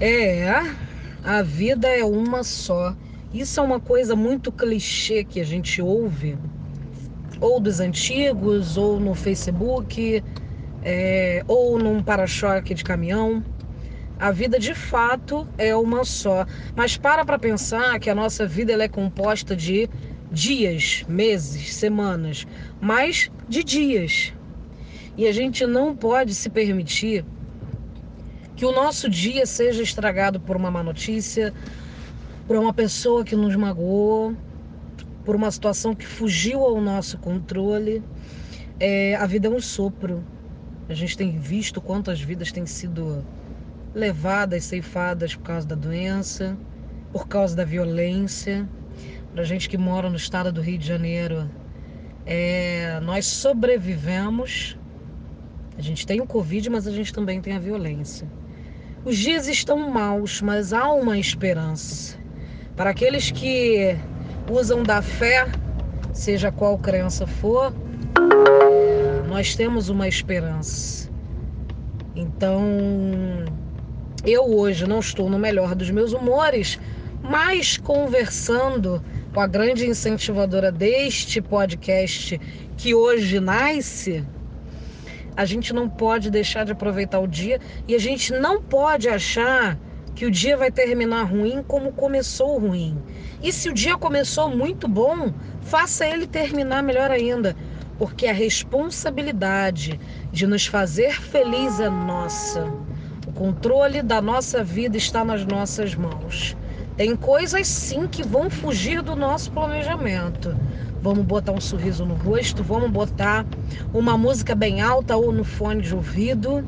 É, a vida é uma só. Isso é uma coisa muito clichê que a gente ouve, ou dos antigos, ou no Facebook, é, ou num para-choque de caminhão. A vida de fato é uma só. Mas para para pensar que a nossa vida ela é composta de dias, meses, semanas, mas de dias. E a gente não pode se permitir que o nosso dia seja estragado por uma má notícia, por uma pessoa que nos magoou, por uma situação que fugiu ao nosso controle. É, a vida é um sopro. A gente tem visto quantas vidas têm sido levadas, ceifadas por causa da doença, por causa da violência. Para gente que mora no estado do Rio de Janeiro, é, nós sobrevivemos. A gente tem o Covid, mas a gente também tem a violência. Os dias estão maus, mas há uma esperança. Para aqueles que usam da fé, seja qual crença for, nós temos uma esperança. Então, eu hoje não estou no melhor dos meus humores, mas conversando com a grande incentivadora deste podcast que hoje nasce, a gente não pode deixar de aproveitar o dia e a gente não pode achar que o dia vai terminar ruim como começou ruim. E se o dia começou muito bom, faça ele terminar melhor ainda, porque a responsabilidade de nos fazer feliz é nossa. O controle da nossa vida está nas nossas mãos. Tem coisas sim que vão fugir do nosso planejamento vamos botar um sorriso no rosto, vamos botar uma música bem alta ou no fone de ouvido,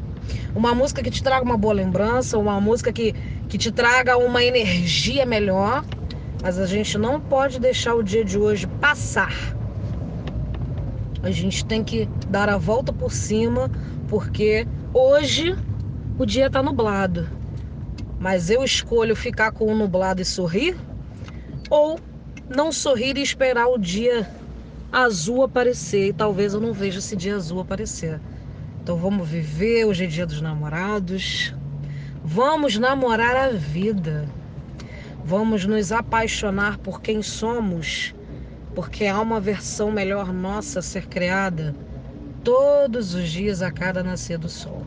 uma música que te traga uma boa lembrança, uma música que, que te traga uma energia melhor. Mas a gente não pode deixar o dia de hoje passar. A gente tem que dar a volta por cima, porque hoje o dia está nublado. Mas eu escolho ficar com o nublado e sorrir ou não sorrir e esperar o dia azul aparecer. E talvez eu não veja esse dia azul aparecer. Então vamos viver, hoje é dia dos namorados. Vamos namorar a vida. Vamos nos apaixonar por quem somos, porque há uma versão melhor nossa a ser criada todos os dias a cada nascer do sol.